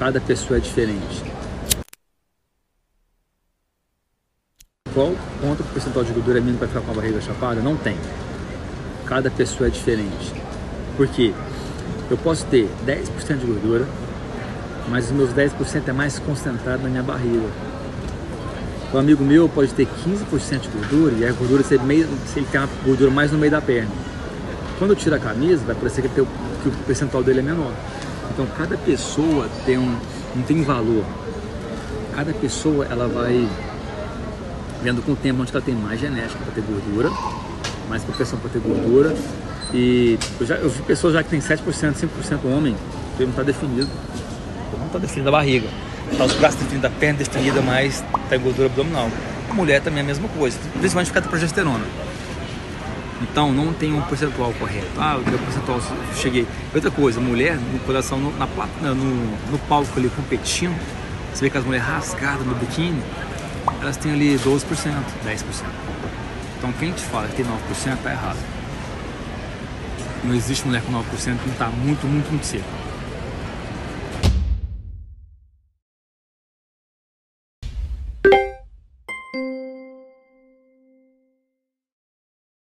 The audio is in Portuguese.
Cada pessoa é diferente. Qual quanto percentual de gordura é mínimo para ficar com a barriga chapada? Não tem. Cada pessoa é diferente. Por quê? Eu posso ter 10% de gordura, mas os meus 10% é mais concentrado na minha barriga. Um amigo meu pode ter 15% de gordura e a gordura ser meio, se ele tem uma gordura mais no meio da perna. Quando eu tiro a camisa, vai parecer que o percentual dele é menor. Então cada pessoa tem um, não tem valor. Cada pessoa ela vai vendo com o tempo onde ela tem mais genética para ter gordura, mais propensão para ter gordura. E eu, já, eu vi pessoas já que tem 7%, 5% homem, que não está definido. Não está definido a barriga. Tá os braços definidos, a perna definida, mas tá em gordura abdominal. A mulher também é a mesma coisa, principalmente por causa da progesterona. Então não tem um percentual correto. Ah, o meu percentual cheguei. Outra coisa, mulher no coração na, no, no palco ali competindo, você vê que as mulheres rasgadas no biquíni, elas têm ali 12%, 10%. Então quem te fala que tem 9% tá errado. Não existe mulher com 9% que não tá muito, muito, muito seco.